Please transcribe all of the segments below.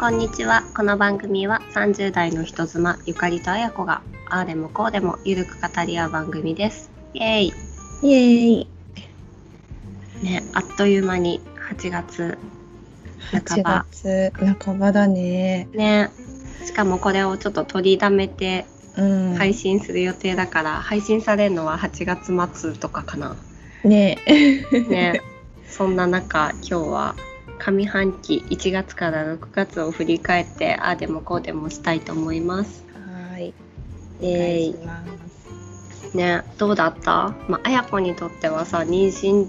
こんにちは。この番組は30代の人妻ゆかりとあやこがああでもこうでもゆるく語り合う番組です。イエーイ。イエーイ。ね、あっという間に8月半8ば。月半ばだね。ね。しかもこれをちょっと取りだめてうん。配信する予定だから、配信されるのは8月末とかかな。ね。ね。そんな中、今日は上半期1月から6月を振り返ってああでもこうでもしたいと思います。はい。おイエー。ねどうだった？まあ、あやこにとってはさ妊娠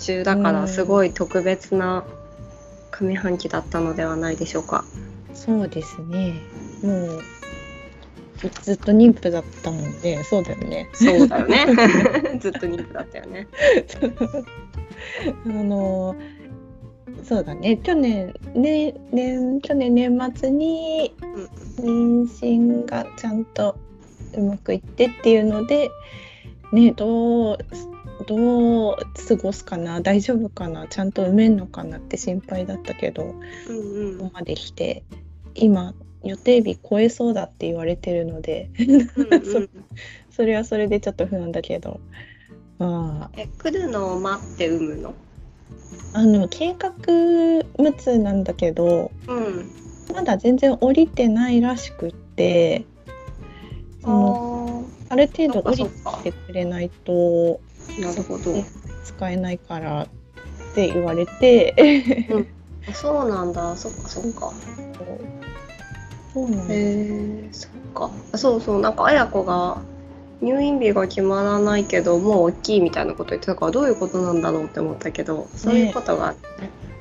中だからうんすごい特別な上半期だったのではないでしょうか。そうですね。もうずっと妊婦だったもんね。そうだよね。そうだよね。ずっと妊婦だったよね。あのそうだね。去年ね年去年年末に妊娠がちゃんとうまくいってっていうのでねどうどう過ごすかな。大丈夫かな。ちゃんと産めんのかなって心配だったけどうんうん。ここまで来て今予定日超えそうだって言われてるのでうん それはそれでちょっと不安だけど。まえ来るのを待って産むの？ああの計画無痛なんだけどうん。まだ全然降りてないらしくってそのあある程度降りてくれないとあ、なるほど。使えないからって言われてあそうなんだ。そっかそっか。そうなんだへえ、そっか。あそうそう、なんかあやこが入院日が決まらないけど、もう大きいみたいなこと言ってたから、どういうことなんだろうって思ったけど、そういうことがあって、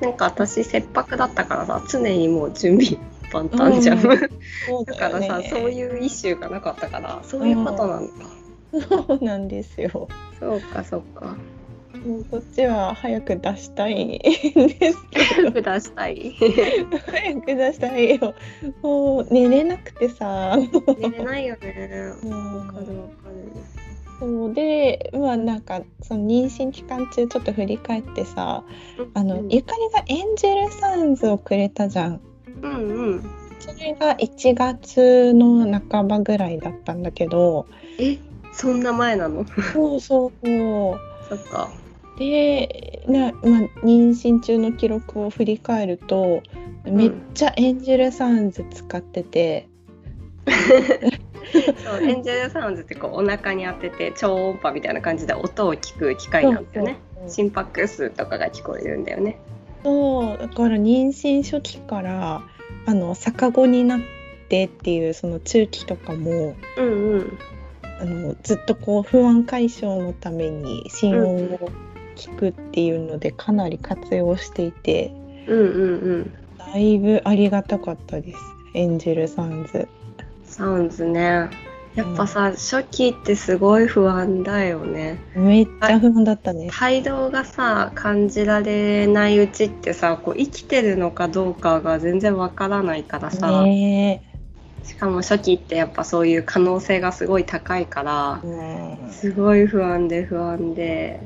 なんか私、切迫だったからさ、常にもう準備万端じゃん。うんだ そうからさ、そういうイシューがなかったから、そういうことなんだ。そうなんですよそうか、そうか。もうこっちは早く出したいんですけど出したい。早く出したいよもう寝れなくてさ寝れないよね。わかるわかる。そうでまあなんかその妊娠期間中ちょっと振り返ってさあの、うんゆかりがエンジェルサウンズをくれたじゃんうんうん。それが1月の半ばぐらいだったんだけどえ、そんな前なの？そうそうそうそっか。でな、まあ、妊娠中の記録を振り返るとめっちゃエンジェルサウンズ使ってて、そうエンジェルサウンズってこうお腹に当てて超音波みたいな感じで音を聞く機械なんだよね。心拍数とかが聞こえるんだよね。そうだから妊娠初期からあの逆子になってっていうその中期とかもうんうん。あのずっとこう不安解消のために心音を聞くっていうのでかなり活用していてうんうんうん。だいぶありがたかったです Angelsounds。 sounds ね。やっぱさ、初期ってすごい不安だよね。めっちゃ不安だったね。胎動がさ感じられないうちってさこう生きてるのかどうかが全然わからないからさ、ねしかも初期ってやっぱそういう可能性がすごい高いからえ、うんすごい不安で不安で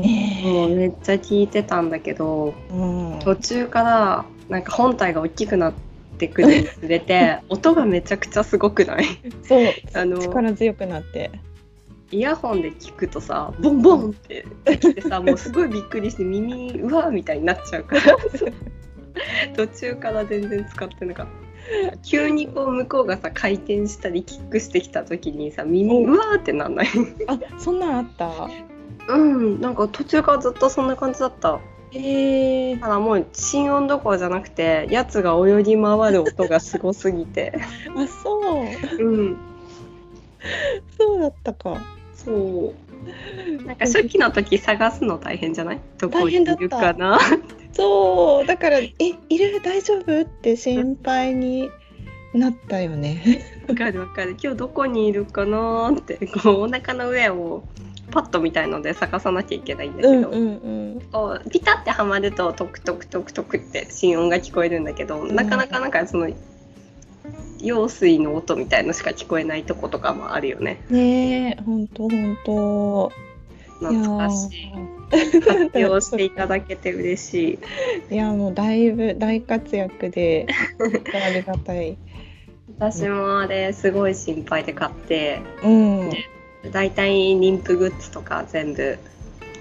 ねもうめっちゃ聞いてたんだけどえ、うん、途中からなんか本体が大きくなってくるにつれて 音がめちゃくちゃすごくない？そう。あの力強くなって。イヤホンで聞くとさボンボンってきてさ もうすごいびっくりして耳うわーみたいになっちゃうから。途中から全然使ってなかった。急にこう向こうがさ回転したりキックしてきた時にさ耳うわーってなんない？あそんなんあった？うんなんか途中からずっとそんな感じだった。えー、ただもう心音どころじゃなくてやつが泳ぎ回る音がすごすぎて。あそう。うん。そうだったか。そう。なんか初期の時探すの大変じゃない？どこにいるか大なそう。だから「えいる？大丈夫?」って心配になったよね。わかるわかる。今日どこにいるかな？ーってこうお腹の上をパッドみたいので探さなきゃいけないんだけど、ピタってはまるとトクトクトクトクって心音が聞こえるんだけど、んなかなかなんかその羊水の音みたいのしか聞こえないとことかもあるよね。ねえほんとほんと。懐かしい。発表していただけて嬉しい。いやもうだいぶ大活躍でありがたい。私もあれすごい心配で買って、うん。だいたい妊婦グッズとか全部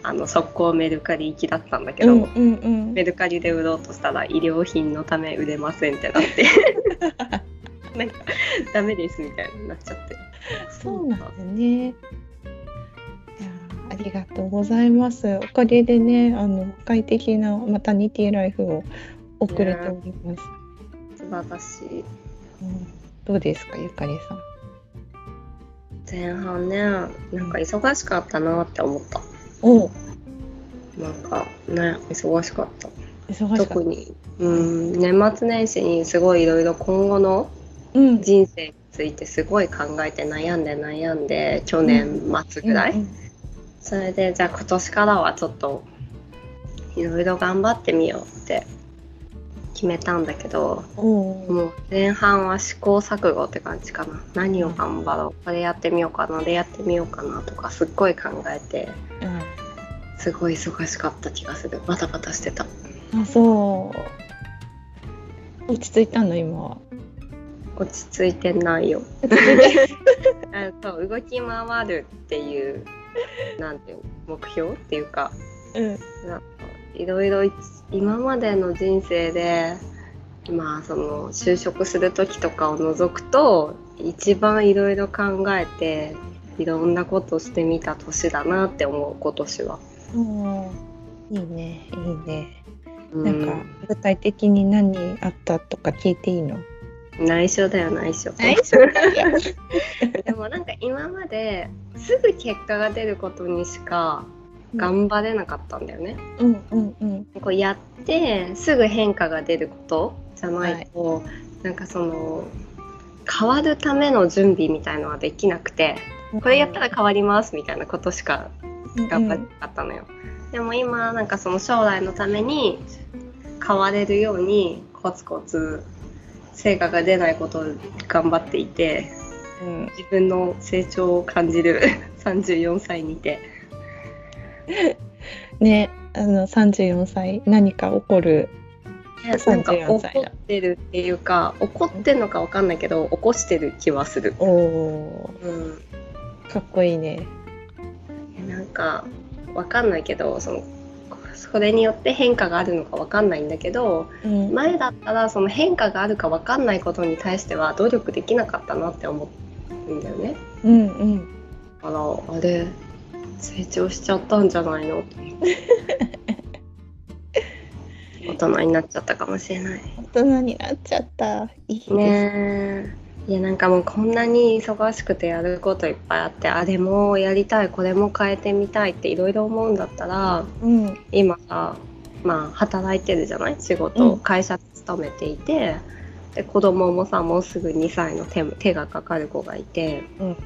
あの速攻メルカリ行きだったんだけど、うんうんうん。メルカリで売ろうとしたら医療品のため売れませんってなって なんかダメですみたいになっちゃってそうなんだね。ありがとうございます。おかげでね、あの快適なマタニティライフを送れております。素晴らしいうんどうですか、ゆかりさん。前半ねなんか忙しかったなって思った。お、なんかね忙しかった。忙しかった。特にうん年末年始にすごいいろいろ今後のうん。人生についてすごい考えて悩んで悩んで去年末ぐらい、うんそれでじゃあ今年からはちょっといろいろ頑張ってみようって決めたんだけどもう前半は試行錯誤って感じかな何を頑張ろうこれやってみようかなあれやってみようかなとかすっごい考えてすごい忙しかった気がするバタバタしてたうん。あ、そう。落ち着いたの今は。落ち着いてないよ あそう動き回るっていうなんていうの目標っていうかうん。なんかいろいろい今までの人生でまあその就職する時とかを除くと一番いろいろ考えていろんなことしてみた年だなって思う今年は。おーいいね、いいね。うなんか具体的に何あったとか聞いていいの？内緒だよ内緒。内緒 でもなんか今まですぐ結果が出ることにしか頑張れなかったんだよね。うんうんうん。こうやってすぐ変化が出ることじゃないと、なんかその変わるための準備みたいのはできなくてこれやったら変わりますみたいなことしか頑張れなかったのよ。でも今なんかその将来のために変われるようにコツコツ成果が出ないことを頑張っていてうん。自分の成長を感じる 34歳にて。ね、あの三十四歳何か起こる。なんか34怒歳だってるっていうか怒ってんのかわかんないけど起こしてる気はする。おおうん、ー、かっこいいね。なんかわかんないけどそのそれによって変化があるのかわかんないんだけどうん。前だったらその変化があるかわかんないことに対しては努力できなかったなって思うんだよね。うんうん。だからあれ成長しちゃったんじゃないの？大人になっちゃったかもしれない。大人になっちゃった。いい。ねえいやなんかもうこんなに忙しくてやることいっぱいあってあれもやりたいこれも変えてみたいっていろいろ思うんだったらうん今さまあ働いてるじゃない？仕事、うん会社勤めていてで子供もさもうすぐ2歳の手手がかかる子がいて、うん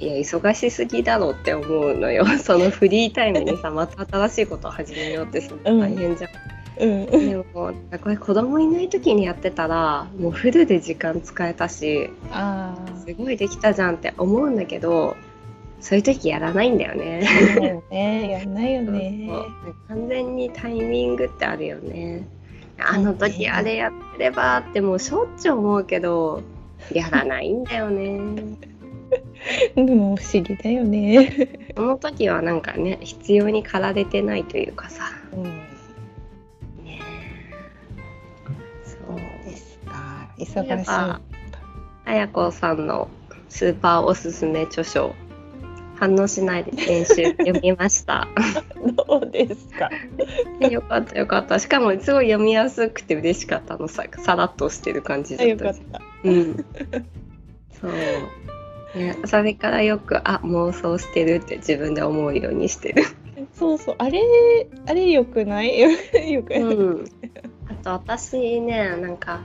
いや忙しすぎだろうって思うのよ そのフリータイムにさまた新しいことを始めようってすごい大変じゃん。うんでもこれ子供いない時にやってたらもうフルで時間使えたしあすごいできたじゃんって思うんだけどそういう時やらないんだよね。よね。やんないよね。そう完全にタイミングってあるよね。あの時あれやってればってもうしょっちゅう思うけどやらないんだよね。でも不思議だよね。その時はなんかね必要に駆られてないというかさ。うん。ねそうですか。忙しばい。あやこさんのスーパーおすすめ著書反応しないで練習読みました。どうですか？よかったよかった。しかもすごい読みやすくて嬉しかったのささらっとしてる感じあだったし。よかった。うん。そう。ね、それからよくあ妄想してるって自分で思うようにしてる。そうそう。あれあれよくない？よくない？うん。あと私ねなんか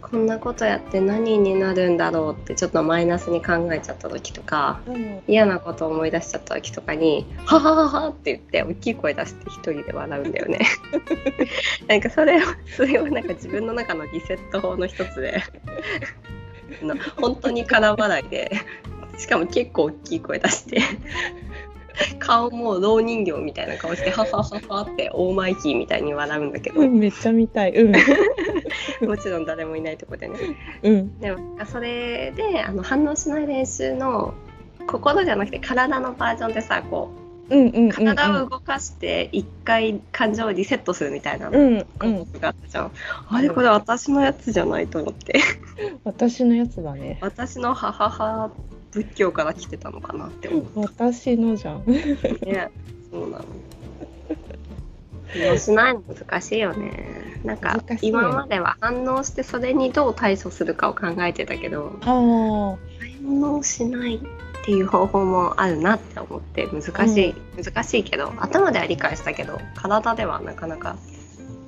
こんなことやって何になるんだろうってちょっとマイナスに考えちゃった時とかうん嫌なことを思い出しちゃった時とかに「はははは」って言って大きい声出して一人で笑うんだよね。なんかそれをそれをなんか自分の中のリセット法の一つで本当に空笑いで。しかも結構大きい声出して。顔も老人形みたいな顔してハハハハってオーマイキーみたいに笑うんだけど、うんめっちゃ見たい。うん。もちろん誰もいないとこでね。うん。でもそれであの反応しない練習の心じゃなくて体のバージョンでさこう体を動かして一回感情をリセットするみたいなのうんうん。項目があったじゃん、あれこれ私のやつじゃないと思って。私のやつだね。私の母母仏教から来てたのかなって思う私のじゃん。ねそうなの。しないの難しいよね。なんか今までは反応してそれにどう対処するかを考えてたけど反応しないっていう方法もあるなって思って難しい、難しいけど頭では理解したけど体ではなかなか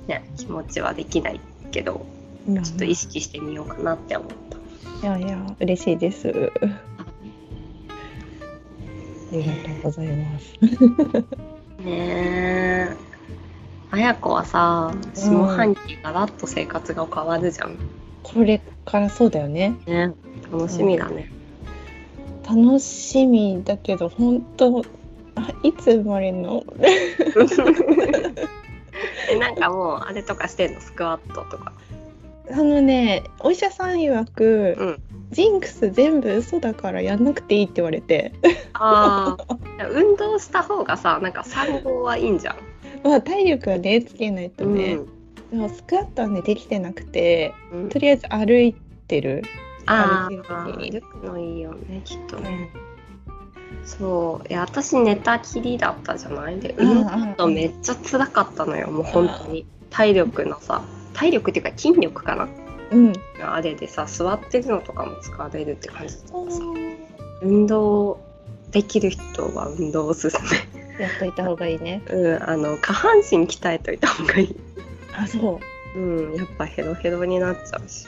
ね気持ちはできないけどちょっと意識してみようかなって思った。いやいや嬉しいですありがとうございますねえ。あや子はさ下半期ガラッと生活が変わるじゃん。これからそうだよねね楽しみだね。楽しみだけど本当あいつ生まれんの？えなんかもうあれとかしてんの？スクワットとか。あのねお医者さん曰く、うん。ジンクス全部嘘だからやんなくていいって言われて。ああ運動した方がさなんか産後はいいんじゃん。まあ体力はねつけないとね、うんでもスクワットはねできてなくてうんとりあえず歩いてる、あ歩けるあ時に歩くのいいよねきっとね。そういや私寝たきりだったじゃないでうん運動とめっちゃ辛かったのよもう本当に体力のさ体力っていうか筋力かなうんあれでさ座ってるのとかも使われるって感じだからさ運動できる人は運動おすすやっといた方がいいねうんあの下半身鍛えといた方がいいあそううんやっぱヘロヘロになっちゃうし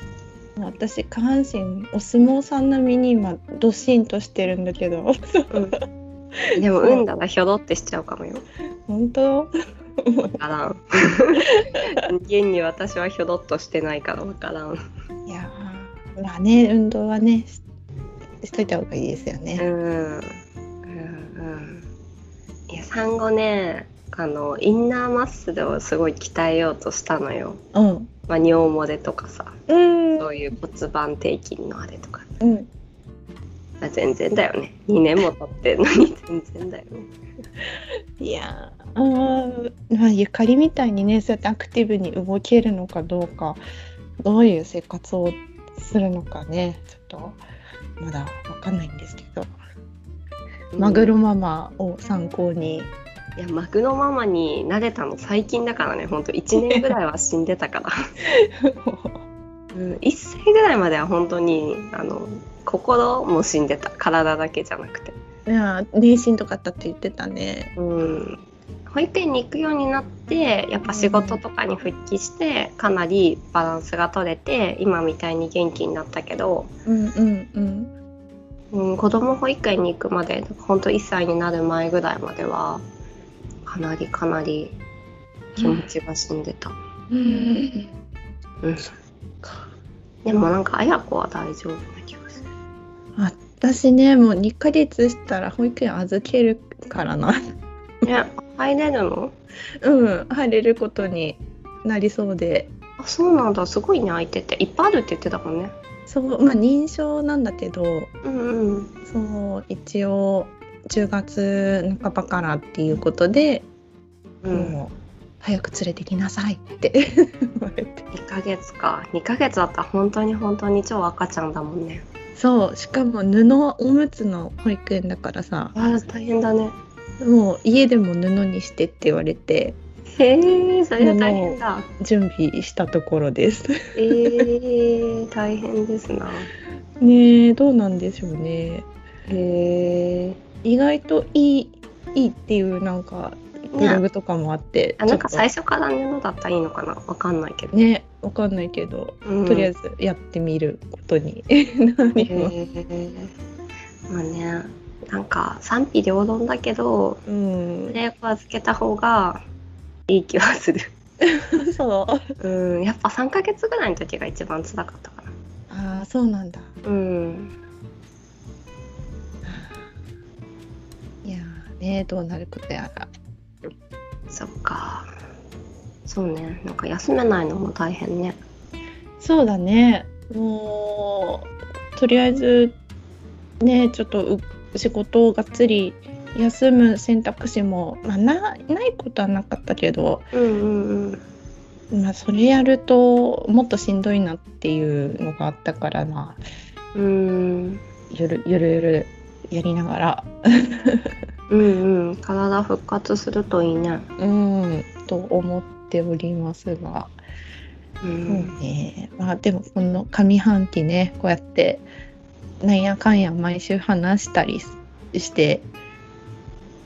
私下半身お相撲さん並みに今ドシンとしてるんだけど。でも産ん。だらひょろってしちゃうかもよ。本当？わからん。現に私はひょろっとしてないからわからん。いやーまあね運動はねししといた方がいいですよね。うん。うんうん。いや産後ねあのインナーマッスルをすごい鍛えようとしたのよ、うん。まあ、尿漏れとかさうん。そういう骨盤底筋のあれとか。うん。あ全然だよね。2年も経ってるのに全然だよね。いやー。まあゆかりみたいにねそうやってアクティブに動けるのかどうかどういう生活をするのかねちょっとまだわかんないんですけど、マグロママを参考にいやマグロママに慣れたの最近だからね。ほんと1年ぐらいは死んでたから、うん、1歳ぐらいまでは本当にあの心も死んでた。体だけじゃなくて。いや妊娠とかあったって言ってたね。うん。保育園に行くようになってやっぱ仕事とかに復帰してかなりバランスが取れて今みたいに元気になったけど、うんうんうん。うん、子供保育園に行くまで本当1歳になる前ぐらいまではかなりかなり気持ちが死んでた。うん。うん、でもなんか綾子は大丈夫な気がする。私ねもう2ヶ月したら保育園預けるからな。ね入れるの？うん入れることになりそうで。あそうなんだすごいね空いてていっぱいあるって言ってたもんね。そうまあ認証なんだけどうんうんそう一応10月半ばからっていうことで、うん、もう早く連れてきなさいって。言われて2ヶ月か。2ヶ月だったら本当に本当に超赤ちゃんだもんね。そう。しかも布おむつの保育園だからさ。あ大変だね。もう家でも布にしてって言われて。へえそれは大変だ。準備したところです。えー、大変ですな。ねえどうなんでしょうね。へえ意外といいいいっていうなんかブログとかもあって、あなんか最初から布だったらいいのかなわかんないけど。ねわかんないけど、うん。とりあえずやってみることに。なりままあねなんか賛否両論だけどうん、早く預けた方がいい気はする。そう。うんやっぱ3ヶ月ぐらいの時が一番辛かったかな。ああそうなんだ。うんねどうなることやら。そっか。そうね。なんか休めないのも大変ね。そうだね。もうとりあえずねちょっとう仕事をがっつり休む選択肢も、まあ、なないことはなかったけど、うんうんうん。まあ、それやるともっとしんどいなっていうのがあったからまあうん。ゆるゆるゆるやりながらうんうん体復活するといいね。うんと思っておりますが、うそうんね。まあでもこの上半期ねこうやってなんやかんや毎週話したりして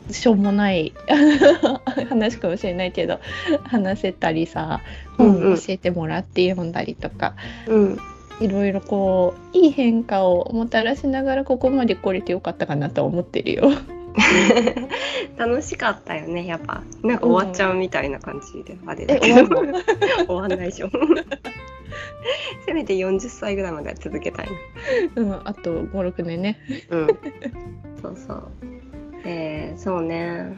しょうもない 話かもしれないけど話せたりさ本教えてもらって読んだりとか、うん。いろいろこういい変化をもたらしながらここまで来れてよかったかなと思ってるよ。楽しかったよねやっぱ。なんか終わっちゃうみたいな感じで、あれだえけど。終わんないでしょ。せめて40歳ぐらいまでは続けたいうん、あと56年ね。なうん。そうそう。えー、そうね。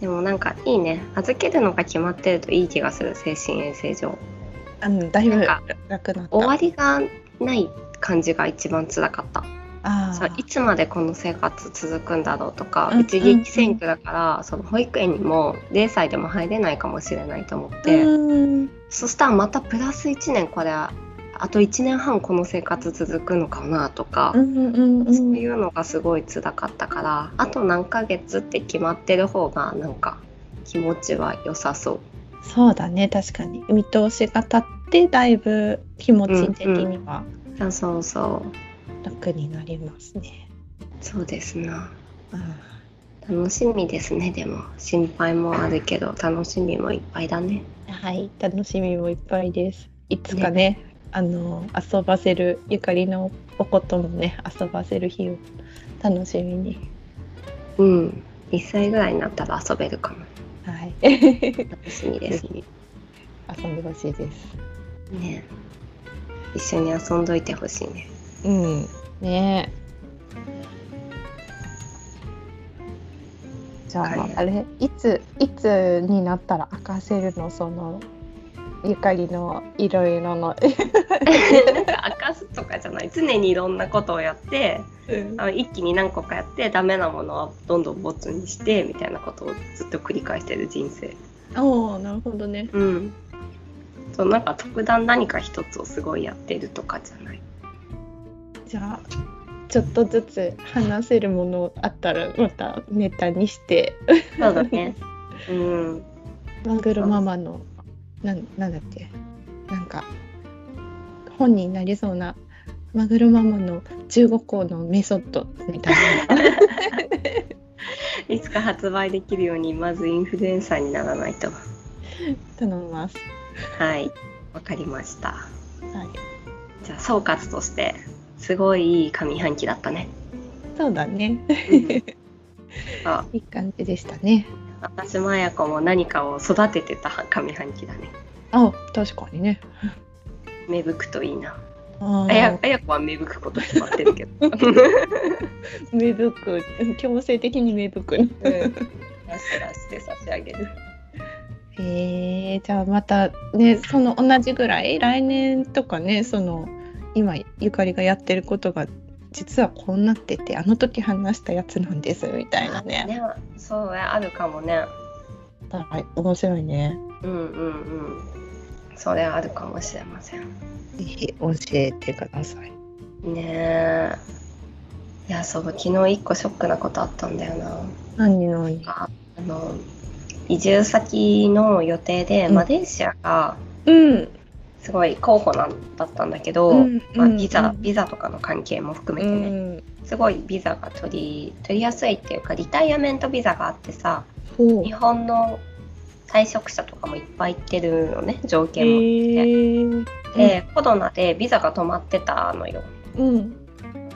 でもなんかいいね。預けるのが決まってるといい気がする精神衛生上。あのだいぶ楽な。終わりがない感じが一番辛かった。あさいつまでこの生活続くんだろうとかうん一撃選挙だからその保育園にも0歳でも入れないかもしれないと思って、うん。そしたらまたプラス1年これあと1年半この生活続くのかなとかう、んうんうん。そういうのがすごい辛かったからあと何ヶ月って決まってる方がなんか気持ちは良さそう。そうだね確かに。見通しが立ってだいぶ気持ち的には。あそうそう楽になりますね。そうですな。うん。楽しみですね。でも心配もあるけど楽しみもいっぱいだね。はい。楽しみもいっぱいです。いつかねあの遊ばせるゆかりのおこともね遊ばせる日を楽しみに。うん。1歳ぐらいになったら遊べるかも。はい。楽しみですね。遊んでほしいです。ね。一緒に遊んどいてほしいねうん。ね。じゃあ、はいあれいついつになったら明かせるの？そのゆかりのいろいろの、なんか明かすとかじゃない。常にいろんなことをやってあの一気に何個かやってダメなものはどんどんボツにしてみたいなことをずっと繰り返してる人生。おおなるほどね。うん。そうなんか特段何か一つをすごいやってるとかじゃないじゃあちょっとずつ話せるものあったらまたネタにして。そうだね。うん。マグロママのなんなんだっけ？なんか本になりそうなマグロママの15個のメソッドみたいな。いつか発売できるようにまずインフルエンサーにならないと。頼みます。はい。わかりました。はい、じゃあ総括としてすごいいい上半期だったね、そうだね。あ。いい感じでしたね。私も綾子も何かを育ててた上半期だね。あ、確かにね。芽吹くといいな。ああやー綾子は芽吹くこと決まってるけど。芽吹く、強制的に芽吹く。の。うん。出し出して差し上げる。へえじゃあまたねその同じぐらい？来年とかねその今ゆかりがやってることが実はこうなっててあの時話したやつなんですみたいなね。ねそうねあるかもね。はい面白いね。うんうんうん。それあるかもしれません。ぜひ教えてください。ねえ。いやそう昨日一個ショックなことあったんだよな。何何ああの移住先の予定で、うん。マレーシアがうんすごい候補なんだったんだけど、うんまあ、うんビザうんビザとかの関係も含うめてね、んすごいビザが取り取りやすいっていうかリタイアメントビザがあってさ日本の退職者とかもいっぱい行ってるのね条へ件も。ーで、コロナでビザが止まってたのよ。うん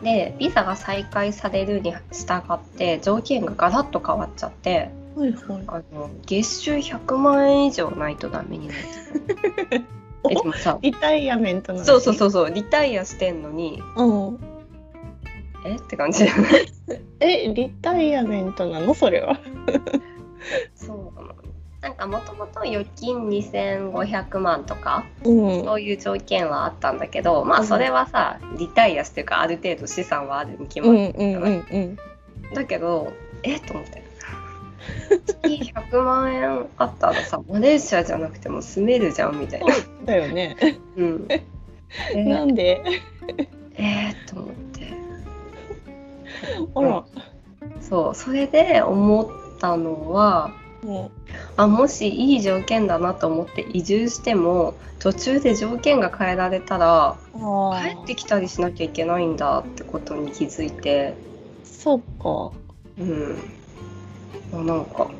でビザが再開されるに従って条件がガラッと変わっちゃってはいはい。あの月収100万円以上ないとダメになっちゃう。えでもさ。リタイアメントの。そうそうそうそう。リタイアしてんのに。う。うん。え？って感じ。じゃないえリタイアメントなの？それは。そうなのなんかもともと預金2500万とかうん。そういう条件はあったんだけどまうん。あそれはさリタイアしていうかある程度資産はあるに決まっうんうんうんうんてだけどえ？と思って。月100万円あったらさマレーシアじゃなくても住めるじゃんみたいな。だよね。うん、え なんで？えー、と思って。あら。そうそれで思ったのはもあもしいい条件だなと思って移住しても途中で条件が変えられたら帰ってきたりしなきゃいけないんだってことに気づいて。そっか。うん。あなんか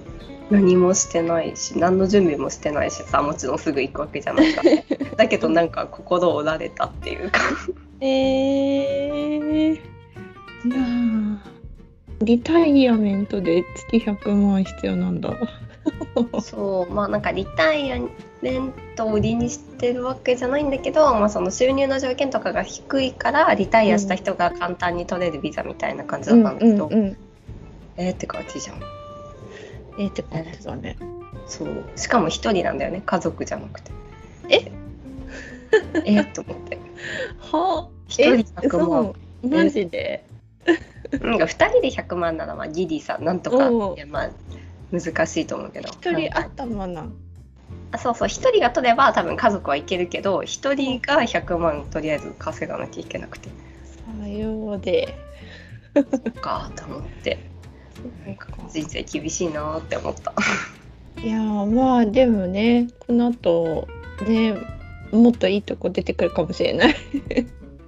何もしてないし何の準備もしてないしさもちろんすぐ行くわけじゃないから。だけどなんか心折られたっていうか。えー、じゃあリタイアメントで月100万必要なんだ。そうまあなんかリタイアメントを売りにしてるわけじゃないんだけど、まあ、その収入の条件とかが低いからリタイアした人が簡単に取れるビザみたいな感じだったんだけど、うん。えーって感じじゃんえー、って感じだね。そう。しかも一人なんだよね。家族じゃなくて。え？えー、と思って。は？一人100万マジで？なんか2人で100万ならまあギリさなんとかいやまあ難しいと思うけど。一人頭な。あそうそう。1人が取れば多分家族はいけるけど1人が100万とりあえず稼がなきゃいけなくて。さようで。そっかと思ってなんか人生厳しいなって思ったいやーまあでもねこの後ねもっといいとこ出てくるかもしれない。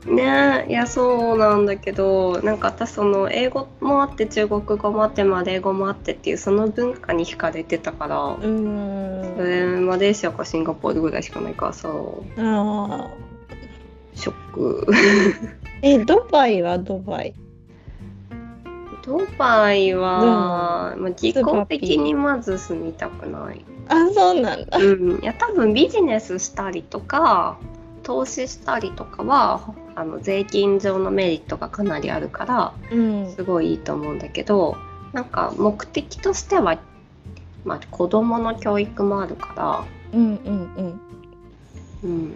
ねえいやそうなんだけどなんか私その英語もあって中国語もあってマレー語もあってっていうその文化に惹かれてたからうーん。それマレーシアかシンガポールぐらいしかないからさあショックー えドバイはドバイ？ドバイは、まあ、基本的にまず住みたくない。あそうなんだ。うん、いや多分ビジネスしたりとか投資したりとかはあの税金上のメリットがかなりあるからうん。すごいいいと思うんだけどなんか目的としては、まあ、子供の教育もあるかうんうんうん。ら、うん、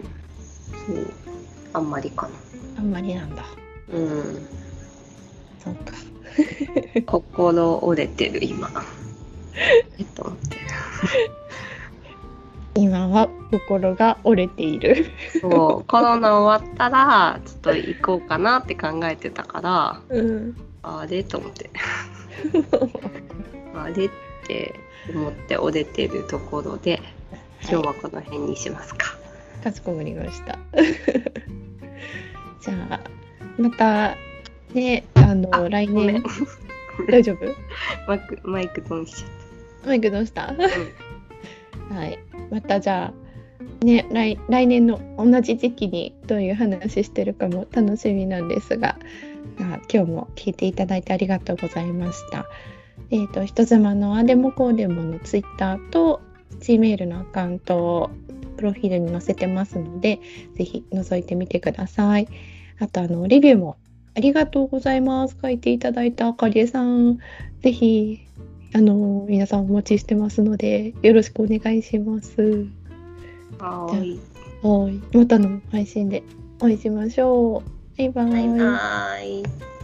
そうあんまりかな。あんまりなんだ。うん、そうか。心折れてる今。えっと思って今は心が折れている。そうコロナ終わったらちょっと行こうかなって考えてたからうん。あれと思って あれって思って折れてるところで今日はこの辺にしますか。かしこまりました。じゃあまたねあのあ来年 大丈夫？マイクマイクドンしちゃっマイクどうした？た。うん はい。またじゃあね来来年の同じ時期にどういう話してるかも楽しみなんですが、あ今日も聞いていただいてありがとうございました。えっ、と人妻のあでもこうでものツイッターと Gmail のアカウントをプロフィールに載せてますので、ぜひ覗いてみてください。あとあのレビューもありがとうございます。書いていただいたあかりえさん、ぜひあの皆さんお待ちしてますのでよろしくお願いします。はーい。はい、またの配信でお会いしましょう。バイバイ。バイバイ。